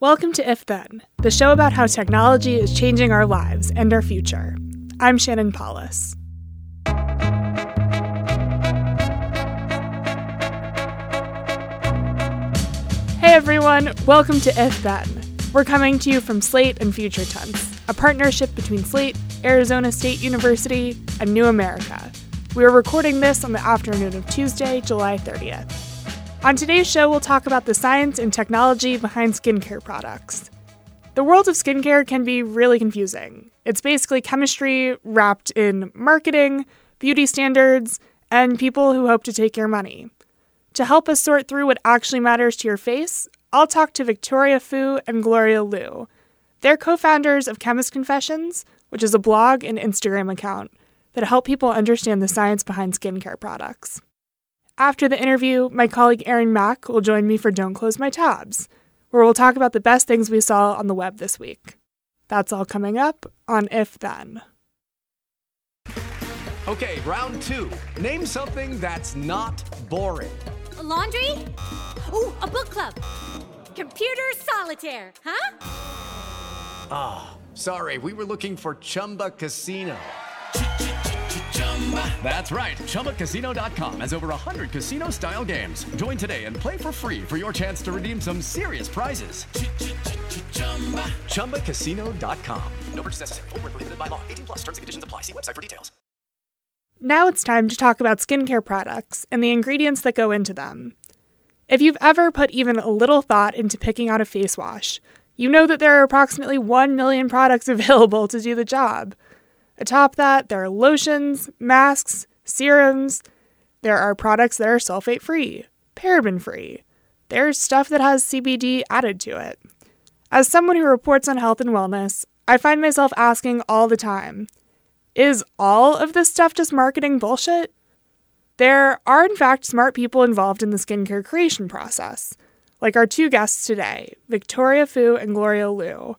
Welcome to If Then, the show about how technology is changing our lives and our future. I'm Shannon Palus. Hey everyone, welcome to If Then. We're coming to you from Slate and Future Tense, a partnership between Slate, Arizona State University, and New America. We are recording this on the afternoon of Tuesday, July 30th. On today's show, we'll talk about the science and technology behind skincare products. The world of skincare can be really confusing. It's basically chemistry wrapped in marketing, beauty standards, and people who hope to take your money. To help us sort through what actually matters to your face, I'll talk to Victoria Fu and Gloria Liu. They're co founders of Chemist Confessions, which is a blog and Instagram account that help people understand the science behind skincare products. After the interview, my colleague Erin Mack will join me for Don't Close My Tabs, where we'll talk about the best things we saw on the web this week. That's all coming up on If Then. Okay, round two. Name something that's not boring. A laundry? Ooh, a book club. Computer solitaire, huh? Ah, oh, sorry, we were looking for Chumba Casino. That's right. ChumbaCasino.com has over 100 casino style games. Join today and play for free for your chance to redeem some serious prizes. ChumbaCasino.com. No purchase necessary. Full prohibited by law. 18 plus terms and conditions apply. See website for details. Now it's time to talk about skincare products and the ingredients that go into them. If you've ever put even a little thought into picking out a face wash, you know that there are approximately 1 million products available to do the job. Atop that, there are lotions, masks, serums. There are products that are sulfate free, paraben free. There's stuff that has CBD added to it. As someone who reports on health and wellness, I find myself asking all the time is all of this stuff just marketing bullshit? There are, in fact, smart people involved in the skincare creation process, like our two guests today, Victoria Fu and Gloria Liu.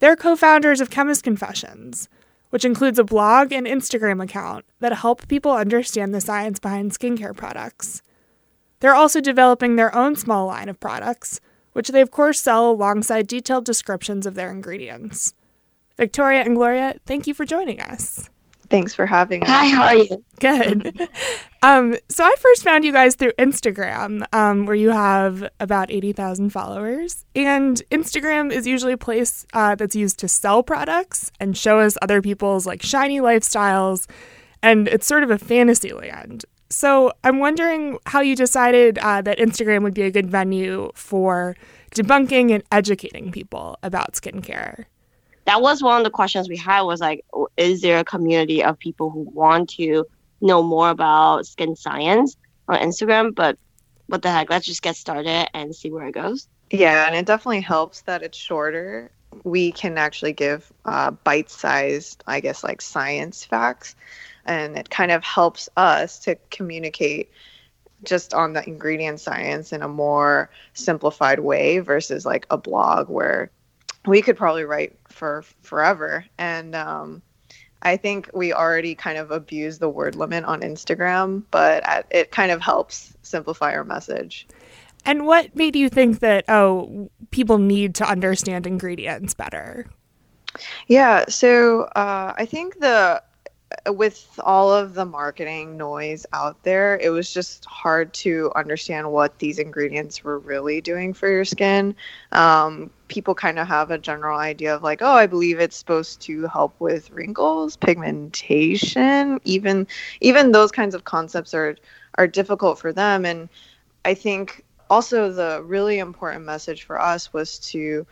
They're co founders of Chemist Confessions, which includes a blog and Instagram account that help people understand the science behind skincare products. They're also developing their own small line of products, which they of course sell alongside detailed descriptions of their ingredients. Victoria and Gloria, thank you for joining us. Thanks for having us. Hi, how are you? Good. um, so I first found you guys through Instagram, um, where you have about 80,000 followers. And Instagram is usually a place uh, that's used to sell products and show us other people's like shiny lifestyles. And it's sort of a fantasy land. So I'm wondering how you decided uh, that Instagram would be a good venue for debunking and educating people about skincare that was one of the questions we had was like is there a community of people who want to know more about skin science on instagram but what the heck let's just get started and see where it goes yeah and it definitely helps that it's shorter we can actually give uh, bite-sized i guess like science facts and it kind of helps us to communicate just on the ingredient science in a more simplified way versus like a blog where we could probably write for forever. And um, I think we already kind of abuse the word limit on Instagram, but it kind of helps simplify our message. And what made you think that, oh, people need to understand ingredients better? Yeah, so uh, I think the with all of the marketing noise out there, it was just hard to understand what these ingredients were really doing for your skin. Um, people kind of have a general idea of like, oh, I believe it's supposed to help with wrinkles, pigmentation, even even those kinds of concepts are are difficult for them. And I think also the really important message for us was to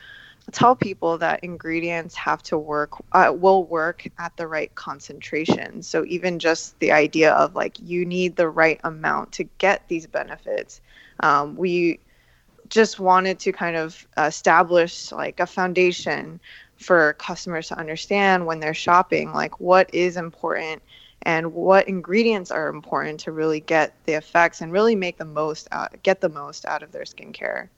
tell people that ingredients have to work uh, will work at the right concentration. So even just the idea of like you need the right amount to get these benefits um, we just wanted to kind of establish like a foundation for customers to understand when they're shopping like what is important and what ingredients are important to really get the effects and really make the most out get the most out of their skincare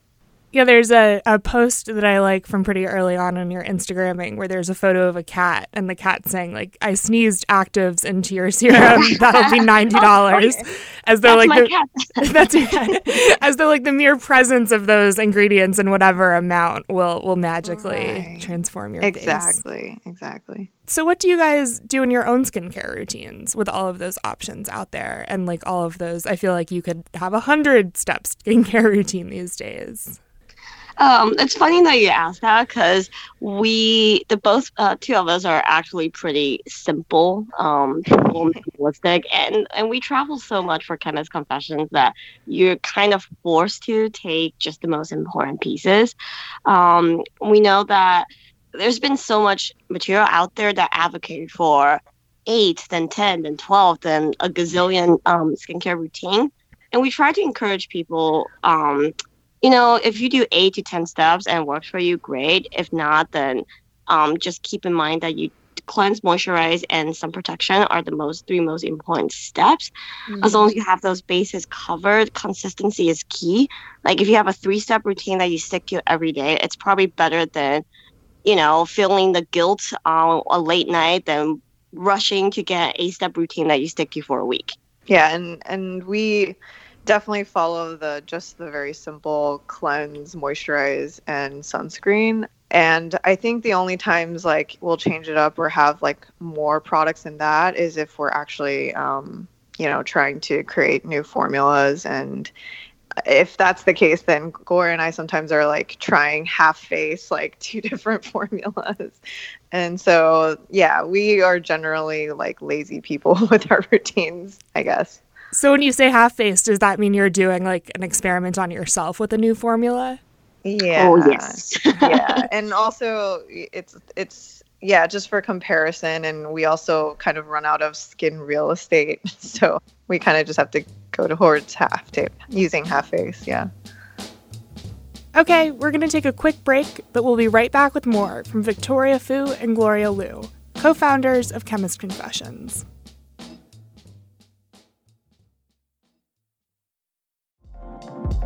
Yeah, there's a, a post that I like from pretty early on on your Instagramming where there's a photo of a cat and the cat saying like I sneezed actives into your serum that'll be ninety oh, dollars as though That's like my the, that's your cat. as though like the mere presence of those ingredients in whatever amount will will magically Right. transform your face. Exactly. Exactly. So what do you guys do in your own skincare routines with all of those options out there and like all of those? I feel like you could have a hundred step skincare routine these days. Um, it's funny that you asked that because we, the both uh, two of us, are actually pretty simple, um, and and we travel so much for Chemist Confessions that you're kind of forced to take just the most important pieces. Um, we know that there's been so much material out there that advocate for eight, then ten, then twelve, then a gazillion um, skincare routine, and we try to encourage people. Um, you know, if you do eight to 10 steps and it works for you, great. If not, then um, just keep in mind that you cleanse, moisturize, and sun protection are the most three most important steps. As long as you have those bases covered, consistency is key. Like if you have a three step routine that you stick to every day, it's probably better than, you know, feeling the guilt on a late night than rushing to get a step routine that you stick to for a week. Yeah, and and we definitely follow the just the very simple cleanse, moisturize, and sunscreen. And I think the only times like we'll change it up or have like more products than that is if we're actually, um, you know, trying to create new formulas. And if that's the case, then Gore and I sometimes are like trying half face, like two different formulas. And so, yeah, we are generally like lazy people with our routines, I guess. So when you say half faced, does that mean you're doing like an experiment on yourself with a new formula? Yeah. Oh, yes. yeah. And also it's it's yeah, just for comparison and we also kind of run out of skin real estate. So we kind of just have to go to towards half tape using half face, yeah. Okay, we're going to take a quick break, but we'll be right back with more from Victoria Fu and Gloria Liu, co founders of Chemist Confessions.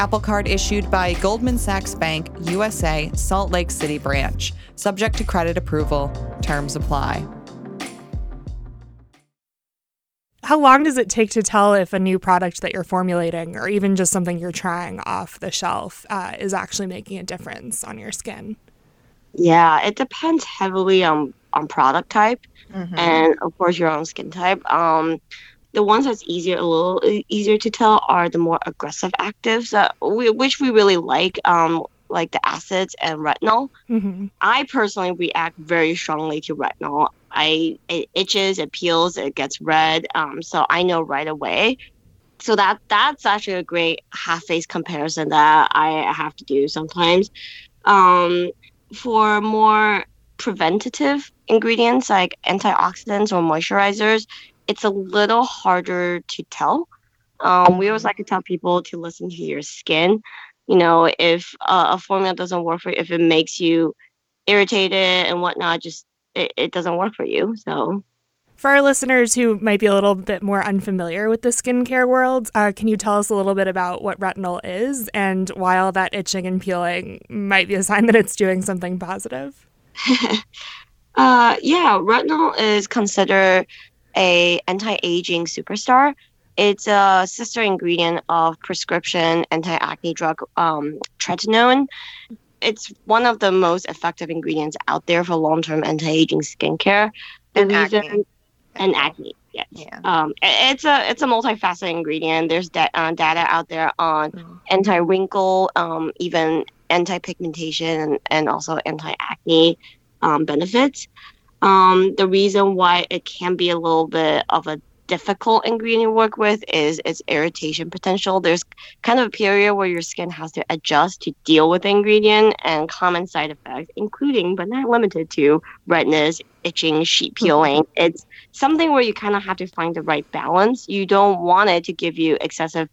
Apple Card issued by Goldman Sachs Bank, USA, Salt Lake City branch. Subject to credit approval. Terms apply. How long does it take to tell if a new product that you're formulating, or even just something you're trying off the shelf, uh, is actually making a difference on your skin? Yeah, it depends heavily on on product type Mhm. and of course your own skin type. Um, the ones that's easier, a little easier to tell, are the more aggressive actives that we, which we really like, um, like the acids and retinol. hmm I personally react very strongly to retinol. I it itches, it peels, it gets red. Um, so I know right away. So that that's actually a great half face comparison that I have to do sometimes. Um, for more preventative ingredients like antioxidants or moisturizers, it's a little harder to tell. Um, we always like to tell people to listen to your skin. You know, if uh, a formula doesn't work for you, if it makes you irritated and whatnot, just it, it doesn't work for you. So For our listeners who might be a little bit more unfamiliar with the skincare world, uh, can you tell us a little bit about what retinol is and why all that itching and peeling might be a sign that it's doing something positive? Uh, yeah, retinol is considered a anti-aging superstar. It's a sister ingredient of prescription anti-acne drug um, tretinoin. It's one of the most effective ingredients out there for long-term anti-aging skincare. The And reason- acne. and acne. Yes. Yeah. Um, it's a it's a multifaceted ingredient. There's da- uh, data out there on Mm. anti-wrinkle, um, even anti-pigmentation, and, and also anti-acne um, benefits. Um, the reason why it can be a little bit of a difficult ingredient to work with is its irritation potential. There's kind of a period where your skin has to adjust to deal with the ingredient and common side effects, including but not limited to redness, itching, sheet Mm-hmm. peeling. It's something where you kind of have to find the right balance. You don't want it to give you excessive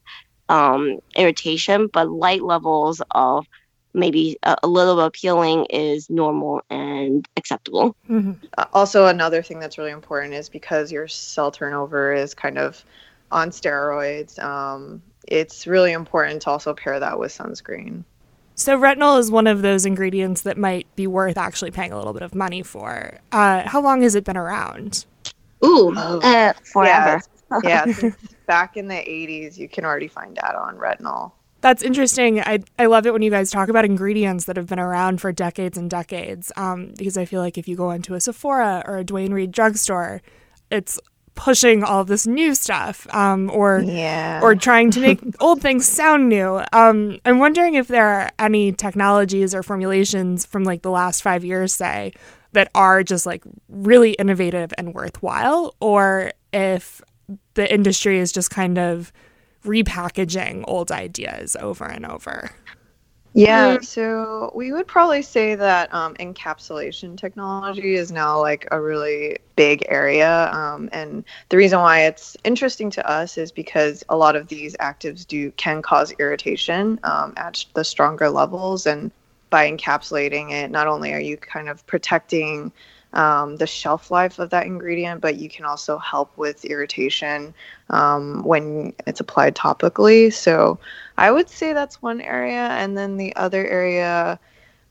um, irritation, but light levels of maybe a, a little bit of peeling is normal and acceptable. Mhm. Uh, also, another thing that's really important is because your cell turnover is kind of on steroids. Um, it's really important to also pair that with sunscreen. So retinol is one of those ingredients that might be worth actually paying a little bit of money for. Uh, how long has it been around? Ooh, Oh. uh, forever. Yeah, yeah back in the 80s, you can already find data on retinol. That's interesting. I, I love it when you guys talk about ingredients that have been around for decades and decades um, because I feel like if you go into a Sephora or a Duane Reade drugstore, it's pushing all this new stuff um, or Yeah. or trying to make old things sound new. Um, I'm wondering if there are any technologies or formulations from like the last five years, say, that are just like really innovative and worthwhile, or if the industry is just kind of repackaging old ideas over and over. Yeah, so we would probably say that um, encapsulation technology is now like a really big area. Um, and the reason why it's interesting to us is because a lot of these actives do can cause irritation um, at the stronger levels. And by encapsulating it, not only are you kind of protecting um, the shelf life of that ingredient, but you can also help with irritation um, when it's applied topically. So I would say that's one area. And then the other area,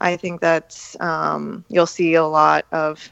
I think that's um, you'll see a lot of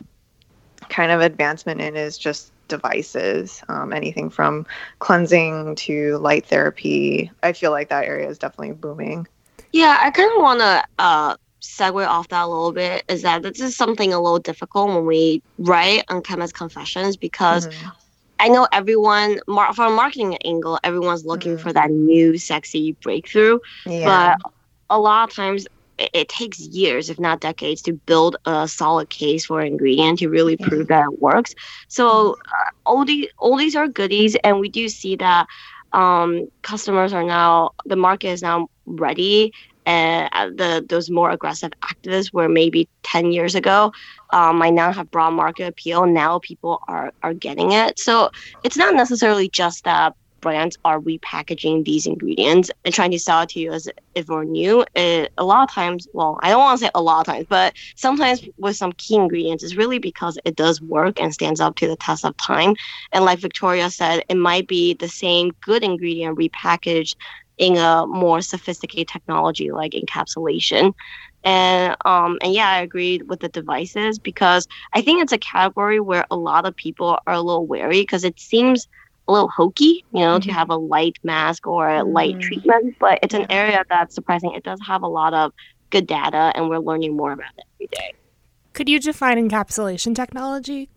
kind of advancement in is just devices, um, anything from cleansing to light therapy. I feel like that area is definitely booming. Yeah, I kind of want to uh, segue off that a little bit. Is that this is something a little difficult when we write on Chemist Confessions because Mhm. I know everyone, mar- from a marketing angle, everyone's looking Mhm. for that new sexy breakthrough. Yeah. But a lot of times it, it takes years, if not decades, to build a solid case for an ingredient to really Yeah. prove that it works. So uh, oldies, oldies are goodies, and we do see that um, customers are now the market is now ready. Uh, the those more aggressive activists, where maybe ten years ago, um, might not have broad market appeal. Now people are are getting it. So it's not necessarily just that brands are repackaging these ingredients and trying to sell it to you as if we're new. It, a lot of times, well, I don't want to say a lot of times, but sometimes with some key ingredients, it's really because it does work and stands up to the test of time. And like Victoria said, it might be the same good ingredient repackaged in a more sophisticated technology like encapsulation. And um and yeah, I agree with the devices because I think it's a category where a lot of people are a little wary because it seems a little hokey, you know, to have a light mask or a light Mm. treatment. But it's an area that's surprising. It does have a lot of good data, and we're learning more about it every day. Could you define encapsulation technology?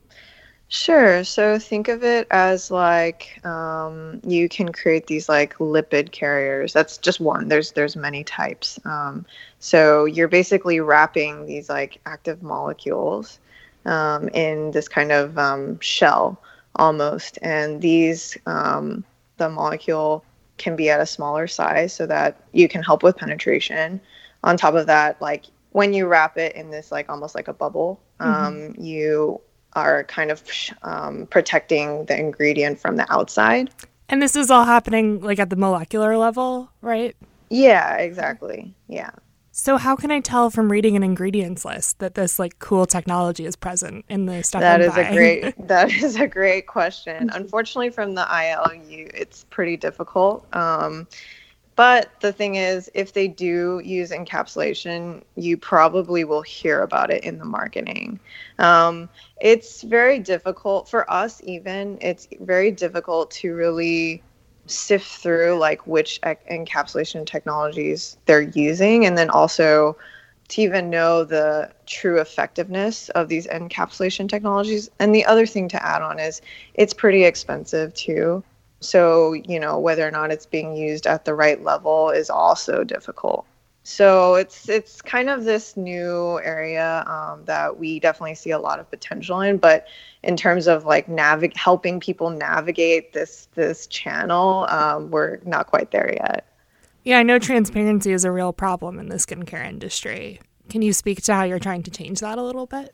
Sure. So think of it as like um, you can create these like lipid carriers. That's just one. There's there's many types. Um, so you're basically wrapping these like active molecules um, in this kind of um, shell almost, and these um, the molecule can be at a smaller size so that you can help with penetration. On top of that, like when you wrap it in this like almost like a bubble, um, you are kind of um, protecting the ingredient from the outside. And this is all happening like at the molecular level, right? Yeah, exactly. Yeah. So how can I tell from reading an ingredients list that this like cool technology is present in the stuff That is a great that is a great question. Unfortunately, from the ILU, it's pretty difficult. Um, but the thing is, if they do use encapsulation, you probably will hear about it in the marketing. Um, it's very difficult for us, even. It's very difficult to really sift through like which encapsulation technologies they're using, and then also to even know the true effectiveness of these encapsulation technologies. And the other thing to add on is it's pretty expensive too. So, you know, whether or not it's being used at the right level is also difficult. So it's it's kind of this new area um, that we definitely see a lot of potential in. But in terms of like navig- helping people navigate this this channel, um, we're not quite there yet. Yeah, I know transparency is a real problem in the skincare industry. Can you speak to how you're trying to change that a little bit?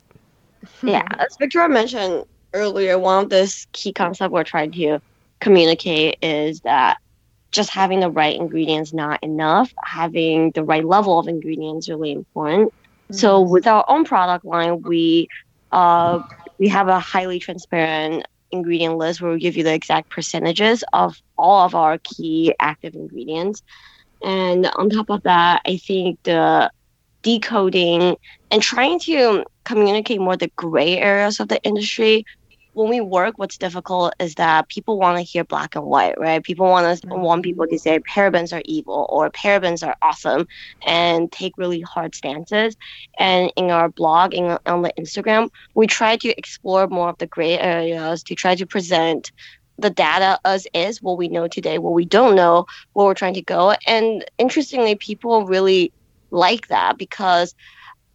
Yeah, as Victoria mentioned earlier, one of this key concepts we're trying to communicate is that just having the right ingredients not enough. Having the right level of ingredients really important. Mm-hmm. So with our own product line, we uh, we have a highly transparent ingredient list where we give you the exact percentages of all of our key active ingredients. And on top of that, I think the decoding and trying to communicate more the gray areas of the industry when we work, what's difficult is that people want to hear black and white, right? People want to mm-hmm. want people to say parabens are evil or parabens are awesome, and take really hard stances. And in our blog, in, on the Instagram, we try to explore more of the gray areas to try to present the data as is what we know today, what we don't know, where we're trying to go. And interestingly, people really like that because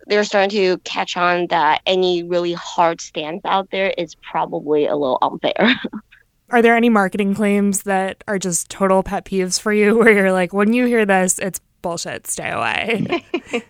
they're starting to catch on that any really hard stance out there is probably a little unfair. are there any marketing claims that are just total pet peeves for you where you're like, when you hear this, it's bullshit, stay away?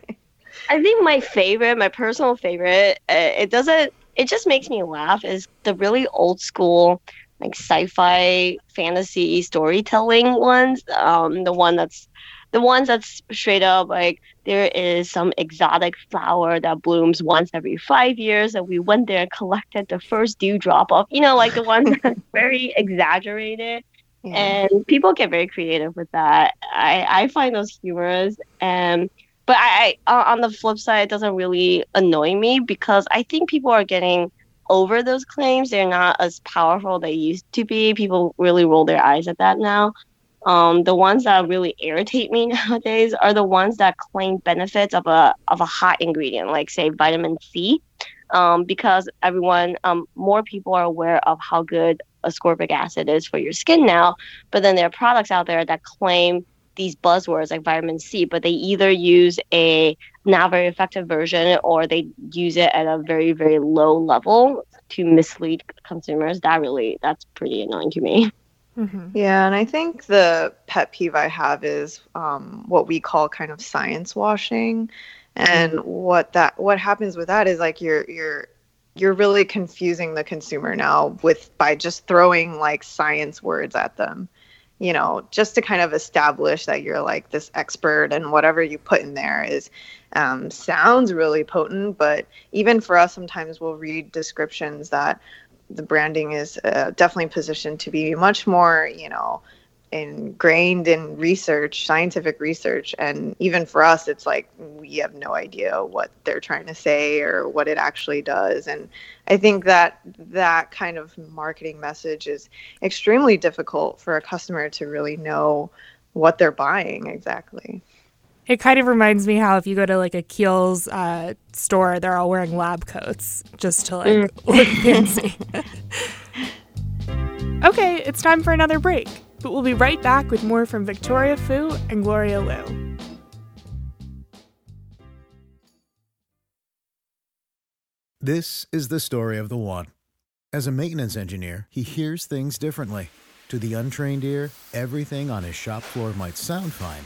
I think my favorite, my personal favorite, uh, it doesn't, it just makes me laugh is the really old school, like sci-fi fantasy storytelling ones. Um, the one that's the ones that's straight up like there is some exotic flower that blooms once every five years and we went there and collected the first dewdrop of you know like the ones that's very exaggerated. Yeah. and people get very creative with that. I i find those humorous. And but I, I on the flip side it doesn't really annoy me because i think people are getting over those claims. They're not as powerful they used to be. People really roll their eyes at that now um, the ones that really irritate me nowadays are the ones that claim benefits of a of a hot ingredient, like say vitamin C, um, because everyone, um, more people are aware of how good ascorbic acid is for your skin now. But then there are products out there that claim these buzzwords like vitamin C, but they either use a not very effective version or they use it at a very very low level to mislead consumers. That really that's pretty annoying to me. Mm-hmm. Yeah, and I think the pet peeve I have is um, what we call kind of science washing, and mm-hmm. what that what happens with that is like you're you're you're really confusing the consumer now with by just throwing like science words at them you know just to kind of establish that you're like this expert and whatever you put in there is um, sounds really potent but even for us sometimes we'll read descriptions that the branding is uh, definitely positioned to be much more, you know, ingrained in research, scientific research. And even for us, it's like we have no idea what they're trying to say or what it actually does. And I think that that kind of marketing message is extremely difficult for a customer to really know what they're buying exactly. It kind of reminds me how if you go to like a Kiehl's uh, store, they're all wearing lab coats just to like mm. look fancy. okay, it's time for another break, but we'll be right back with more from Victoria Fu and Gloria Liu. This is the story of the one. As a maintenance engineer, he hears things differently. To the untrained ear, everything on his shop floor might sound fine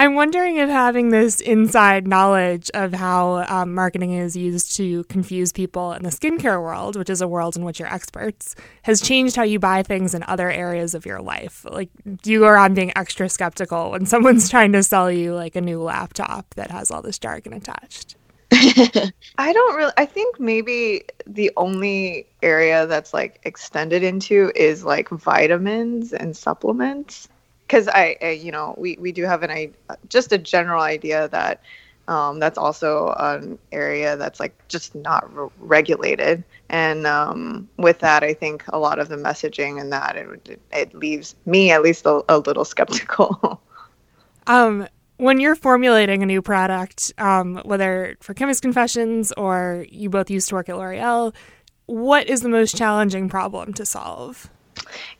I'm wondering if having this inside knowledge of how um, marketing is used to confuse people in the skincare world, which is a world in which you're experts, has changed how you buy things in other areas of your life. Like, do you go around being extra skeptical when someone's trying to sell you like a new laptop that has all this jargon attached? I don't really. I think maybe the only area that's like extended into is like vitamins and supplements because I, I, you know, we, we do have an I just a general idea that Um, that's also an area that's like just not re- regulated. And um, with that, I think a lot of the messaging and that it, it leaves me at least a, a little skeptical. um, when you're formulating a new product, um, whether for Chemist Confessions or you both used to work at L'Oreal, what is the most challenging problem to solve?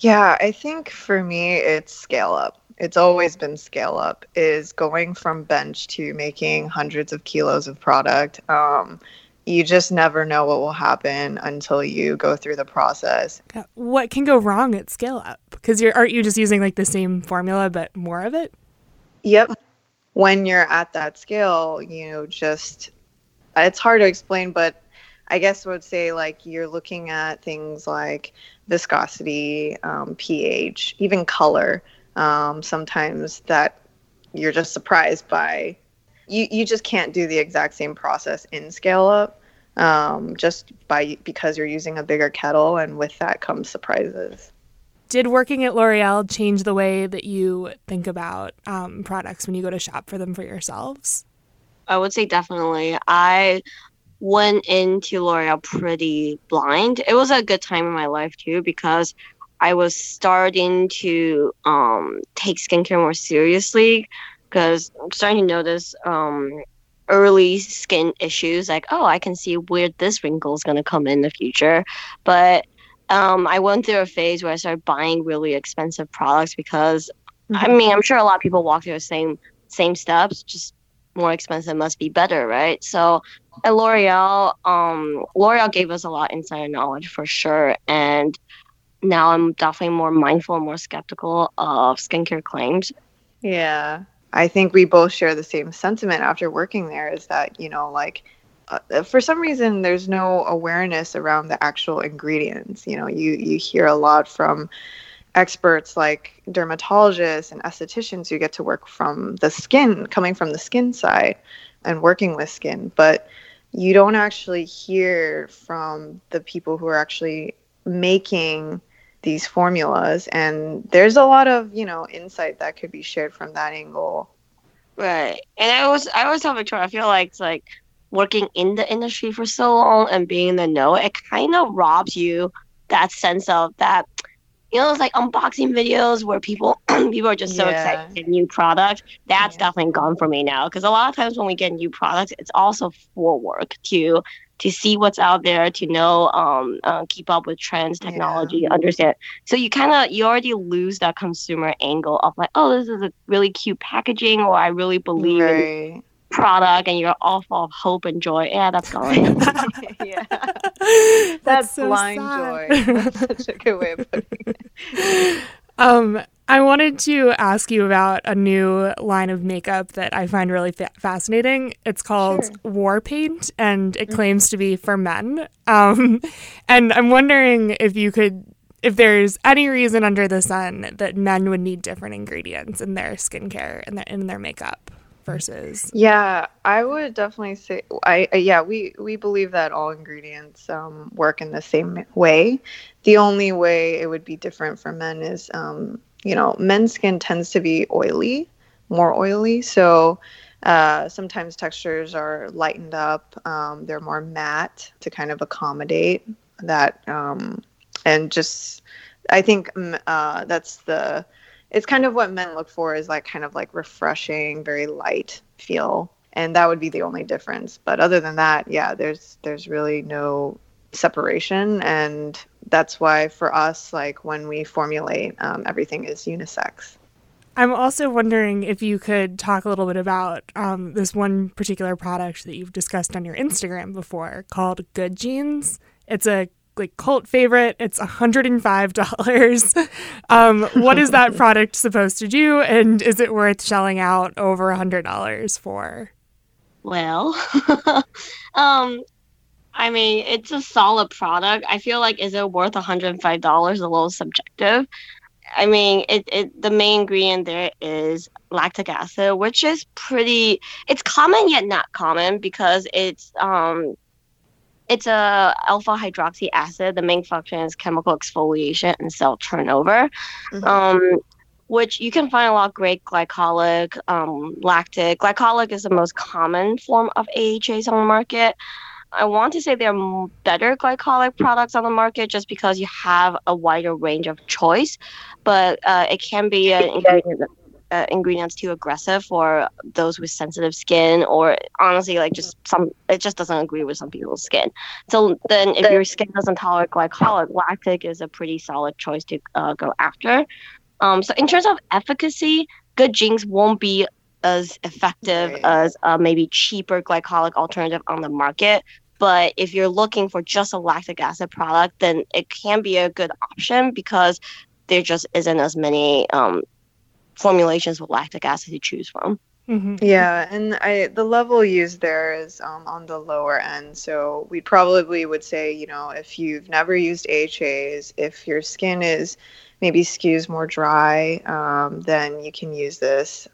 Yeah, I think for me, it's scale up. It's always been scale up, is going from bench to making hundreds of kilos of product. Um, you just never know what will happen until you go through the process. What can go wrong at scale up? Because you're aren't you just using like the same formula but more of it? Yep. When you're at that scale, you know, just it's hard to explain, but I guess I would say like you're looking at things like viscosity, um, pH, even color. Um, sometimes that you're just surprised by. You, you just can't do the exact same process in scale up um, just by because you're using a bigger kettle and with that comes surprises did working at L'Oreal change the way that you think about um, products when you go to shop for them for yourselves? I would say definitely. I went into L'Oreal pretty blind. It was a good time in my life too because I was starting to um, take skincare more seriously because I'm starting to notice um, early skin issues like, oh, I can see where this wrinkle is going to come in the future. But um, I went through a phase where I started buying really expensive products because, mm-hmm. I mean, I'm sure a lot of people walk through the same same steps, just more expensive must be better, right? So at L'Oreal, um, L'Oreal gave us a lot of insider knowledge for sure, and now I'm definitely more mindful and more skeptical of skincare claims. Yeah, I think we both share the same sentiment after working there. Is that you know like. Uh, for some reason there's no awareness around the actual ingredients you know you you hear a lot from experts like dermatologists and estheticians who get to work from the skin, coming from the skin side and working with skin. But you don't actually hear from the people who are actually making these formulas. And there's a lot of, you know, insight that could be shared from that angle. Right. And I was I always tell Victoria, I feel like it's like working in the industry for so long and being in the know, it kind of robs you that sense of that you know, it's like unboxing videos where people people are just so yeah. excited to get new product. That's yeah. definitely gone for me now. Because a lot of times when we get new products, it's also for work to to see what's out there, to know, um, uh, keep up with trends, technology, yeah. understand. So you kind of you already lose that consumer angle of like, oh, this is a really cute packaging, or I really believe right. in product and you're all full of hope and joy. Yeah, that's going. yeah. That's, that's so blind sad. joy. That's such a good way of putting it. Um, I wanted to ask you about a new line of makeup that I find really fa- fascinating. It's called sure. War Paint, and it mm-hmm. claims to be for men. Um, and I'm wondering if you could, if there's any reason under the sun that men would need different ingredients in their skincare and their in their makeup versus yeah i would definitely say i yeah we we believe that all ingredients um, work in the same way. The only way it would be different for men is um, you know men's skin tends to be oily more oily. So uh, sometimes textures are lightened up um, they're more matte to kind of accommodate that um, and just i think uh, that's the it's kind of what men look for is like kind of like refreshing, very light feel. And that would be the only difference. But other than that, yeah, there's there's really no separation and that's why for us like when we formulate um, everything is unisex i'm also wondering if you could talk a little bit about um, this one particular product that you've discussed on your instagram before called Good Genes it's a like cult favorite. It's $105. um, what is that product supposed to do? And is it worth shelling out over $100 for? Well, um, I mean, it's a solid product. I feel like is it worth $105? A little subjective. I mean, it, it the main ingredient there is lactic acid, which is pretty. It's common yet not common because it's um it's a alpha hydroxy acid. The main function is chemical exfoliation and cell turnover. Mm-hmm. Um, which you can find a lot of great glycolic, um, lactic. Glycolic is the most common form of AHAs on the market. I want to say there are better glycolic products on the market just because you have a wider range of choice, but uh, it can be an ingredient uh, ingredients too aggressive for those with sensitive skin or honestly like just some it just doesn't agree with some people's skin. So then if your skin doesn't tolerate glycolic lactic is a pretty solid choice to uh, go after. Um, so in terms of efficacy good genes won't be as effective Right. as uh, maybe cheaper glycolic alternative on the market. But if you're looking for just a lactic acid product then it can be a good option because there just isn't as many um, formulations with lactic acid to choose from. hmm Yeah, and I the level used there is um, on the lower end. So we probably would say, you know, if you've never used AHAs, if your skin is maybe skews more dry, um, then you can use this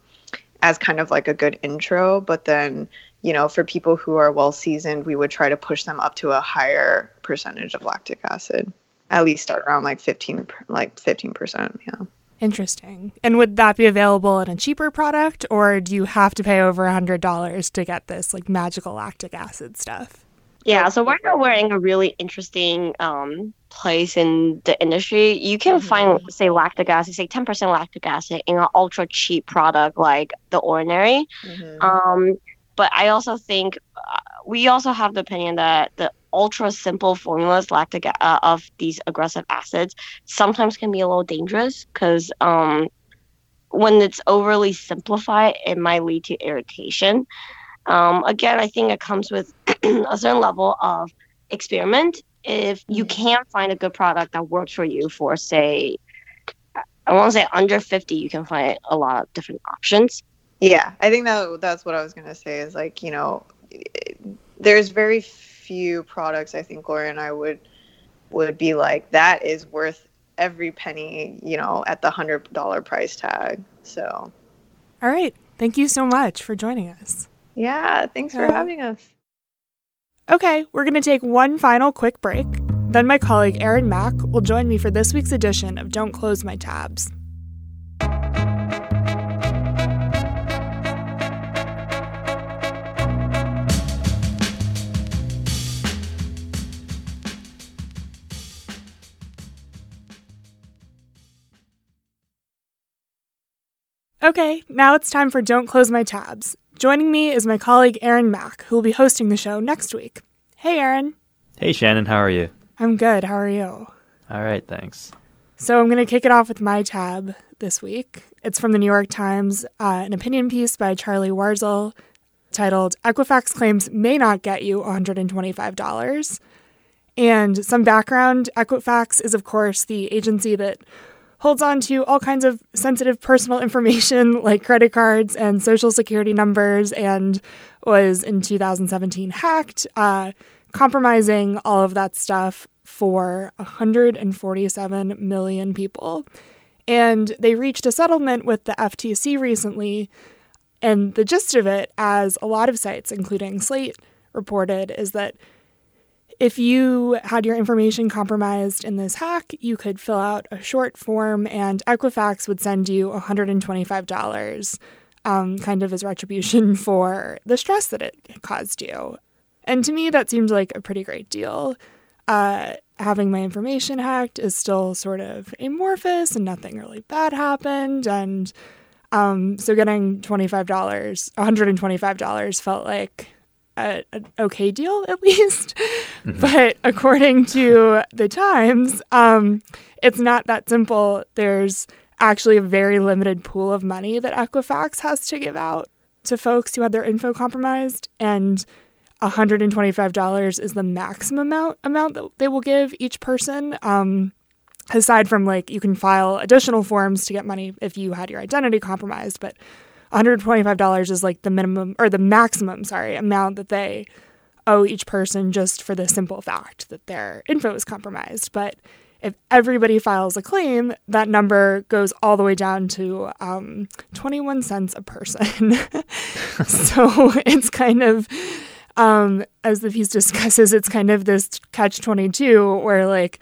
as kind of like a good intro. But then, you know, for people who are well seasoned, we would try to push them up to a higher percentage of lactic acid. At least start around like fifteen, like fifteen percent. Yeah. Interesting. And would that be available in a cheaper product, or do you have to pay over a hundred dollars to get this like magical lactic acid stuff? Yeah, so right now we're in a really interesting um, place in the industry. You can find, say, lactic acid, say 10% lactic acid in an ultra cheap product like The Ordinary. Um, but I also think uh, we also have the opinion that the ultra simple formulas lactic uh, of these aggressive acids sometimes can be a little dangerous because um, when it's overly simplified, it might lead to irritation. Um, again, I think it comes with a certain level of experiment. If you can't find a good product that works for you for, say, I want to say under 50, you can find a lot of different options. Yeah, I think that that's what I was gonna say. Is like you know, there's very few products I think Gloria and I would would be like that is worth every penny. You know, at the hundred dollar price tag. So All right. Thank you so much for joining us. yeah, thanks for having us. Okay, we're going to take one final quick break. Then my colleague Erin Mack will join me for this week's edition of Don't Close My Tabs. Okay, now it's time for Don't Close My Tabs. Joining me is my colleague Erin Mack, who will be hosting the show next week. Hey, Erin. Hey Shannon, how are you? I'm good. How are you? All right, thanks. So I'm going to kick it off with my tab this week. It's from the New York Times, uh, an opinion piece by Charlie Warzel titled Equifax Claims May Not Get You $125. And some background Equifax is, of course, the agency that holds on to all kinds of sensitive personal information like credit cards and social security numbers and was in 2017 hacked, uh, compromising all of that stuff for 147 million people. And they reached a settlement with the FTC recently. And the gist of it, as a lot of sites, including Slate, reported, is that if you had your information compromised in this hack, you could fill out a short form and Equifax would send you $125, um, kind of as retribution for the stress that it caused you. And to me, that seemed like a pretty great deal. Uh, having my information hacked is still sort of amorphous and nothing really bad happened. And um, so getting $25, $125 felt like a, an okay deal at least. But according to the Times, um, it's not that simple. There's actually a very limited pool of money that Equifax has to give out to folks who had their info compromised, and $125 is the maximum amount amount that they will give each person. Um, aside from like you can file additional forms to get money if you had your identity compromised, but $125 is like the minimum or the maximum, sorry, amount that they owe each person just for the simple fact that their info is compromised. But if everybody files a claim, that number goes all the way down to um, 21 cents a person. so it's kind of, um, as the piece discusses, it's kind of this catch 22 where like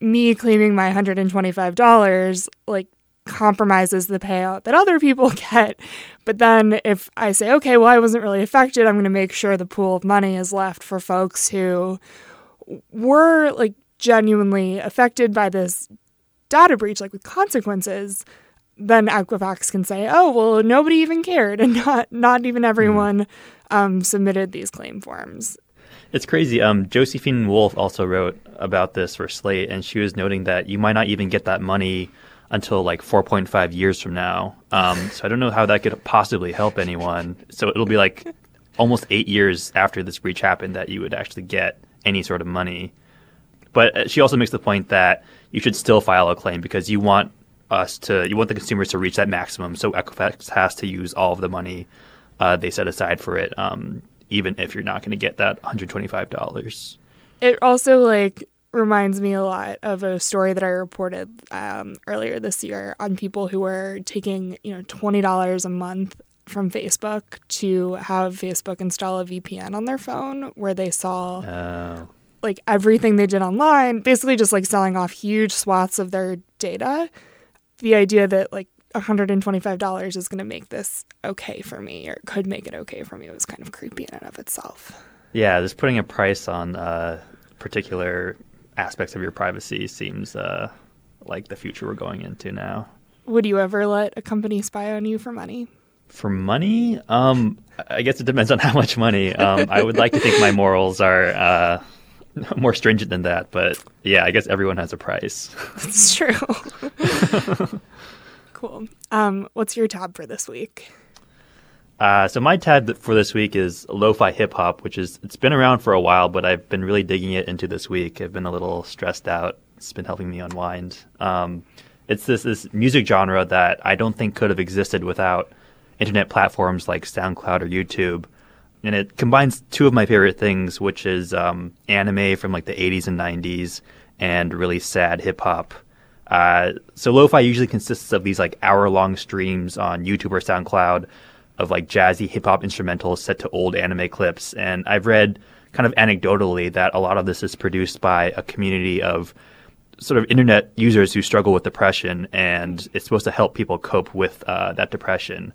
me claiming my $125, like compromises the payout that other people get. But then if I say, okay, well, I wasn't really affected, I'm going to make sure the pool of money is left for folks who were like genuinely affected by this data breach, like with consequences. Then Equifax can say, oh, well, nobody even cared, and not not even everyone um, submitted these claim forms. It's crazy. Um, Josephine Wolff also wrote about this for Slate, and she was noting that you might not even get that money until like 4.5 years from now. Um, so I don't know how that could possibly help anyone. So it'll be like almost eight years after this breach happened that you would actually get any sort of money. But uh, she also makes the point that you should still file a claim because you want us to, you want the consumers to reach that maximum. So Equifax has to use all of the money uh, they set aside for it, um, even if you're not going to get that $125. It also like reminds me a lot of a story that I reported um, earlier this year on people who were taking you know twenty dollars a month from Facebook to have Facebook install a VPN on their phone, where they saw Oh. like everything they did online, basically just like selling off huge swaths of their data. The idea that like $125 is going to make this okay for me or could make it okay for me was kind of creepy in and of itself. Yeah, just putting a price on uh, particular aspects of your privacy seems uh, like the future we're going into now. Would you ever let a company spy on you for money? For money, um, I guess it depends on how much money. Um, I would like to think my morals are uh, more stringent than that, but yeah, I guess everyone has a price. It's true. cool. Um, what's your tab for this week? Uh, so my th- for this week is lo-fi hip hop, which is it's been around for a while, but I've been really digging it into this week. I've been a little stressed out. It's been helping me unwind. Um, it's this this music genre that I don't think could have existed without internet platforms like SoundCloud or YouTube, and it combines two of my favorite things, which is um, anime from like the 80s and 90s and really sad hip hop. Uh, so lo-fi usually consists of these like hour-long streams on YouTube or SoundCloud of like jazzy hip hop instrumentals set to old anime clips. And I've read kind of anecdotally that a lot of this is produced by a community of sort of internet users who struggle with depression, and it's supposed to help people cope with uh, that depression.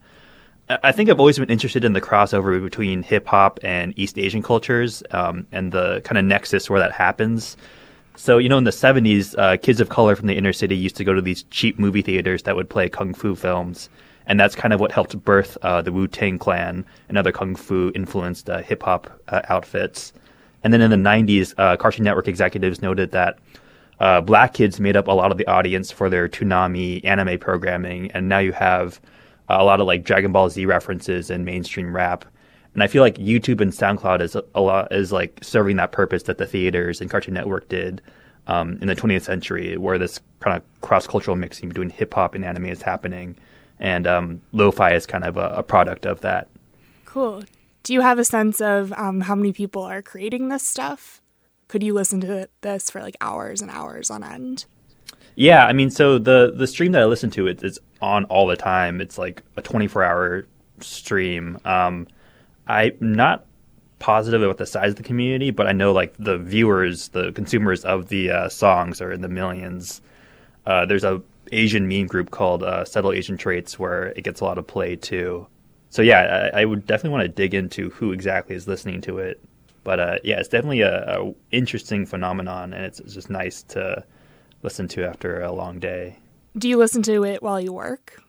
I think I've always been interested in the crossover between hip hop and East Asian cultures um, and the kind of nexus where that happens. So, you know, in the 70s, uh, kids of color from the inner city used to go to these cheap movie theaters that would play kung fu films. And that's kind of what helped birth uh, the Wu Tang Clan and other kung fu influenced uh, hip hop uh, outfits. And then in the 90s, uh, Cartoon Network executives noted that uh, black kids made up a lot of the audience for their Toonami anime programming. And now you have a lot of like Dragon Ball Z references and mainstream rap. And I feel like YouTube and SoundCloud is a lot is like serving that purpose that the theaters and Cartoon Network did um, in the 20th century, where this kind of cross cultural mixing between hip hop and anime is happening, and um, lo-fi is kind of a, a product of that. Cool. Do you have a sense of um, how many people are creating this stuff? Could you listen to this for like hours and hours on end? Yeah, I mean, so the the stream that I listen to it is on all the time. It's like a 24 hour stream. Um, I'm not positive about the size of the community, but I know like the viewers, the consumers of the uh, songs are in the millions. Uh, there's a Asian meme group called uh, Subtle Asian Traits where it gets a lot of play too. So yeah, I, I would definitely want to dig into who exactly is listening to it. But uh, yeah, it's definitely a, a interesting phenomenon, and it's, it's just nice to listen to after a long day. Do you listen to it while you work?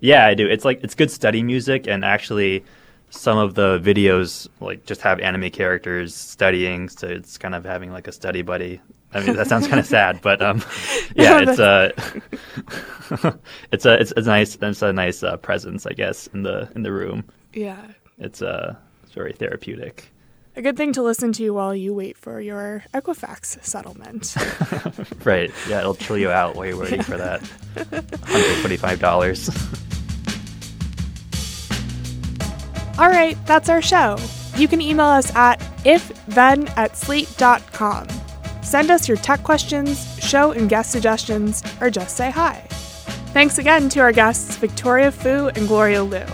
Yeah, I do. It's like it's good study music, and actually, some of the videos like just have anime characters studying, so it's kind of having like a study buddy. I mean, that sounds kind of sad, but um, yeah, it's uh, it's a it's, it's nice. It's a nice uh, presence, I guess, in the in the room. Yeah. It's uh, it's very therapeutic. A good thing to listen to while you wait for your Equifax settlement. Right? Yeah, it'll chill you out while you're waiting for that. Hundred twenty-five dollars. All right, that's our show. You can email us at ifthen at slate.com. Send us your tech questions, show and guest suggestions, or just say hi. Thanks again to our guests Victoria Fu and Gloria Lu.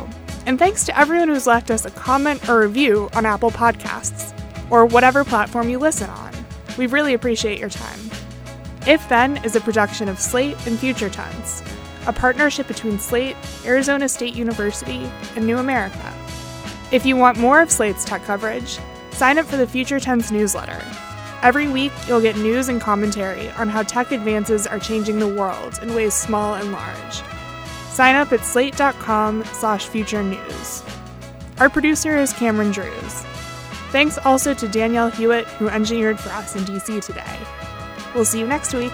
And thanks to everyone who's left us a comment or review on Apple Podcasts, or whatever platform you listen on. We really appreciate your time. If Then is a production of Slate and Future Tense. a partnership between Slate, Arizona State University, and New America. If you want more of Slate's tech coverage, sign up for the Future Tense newsletter. Every week, you'll get news and commentary on how tech advances are changing the world in ways small and large. Sign up at slate.com slash future news. Our producer is Cameron Drews. Thanks also to Danielle Hewitt, who engineered for us in DC today. We'll see you next week.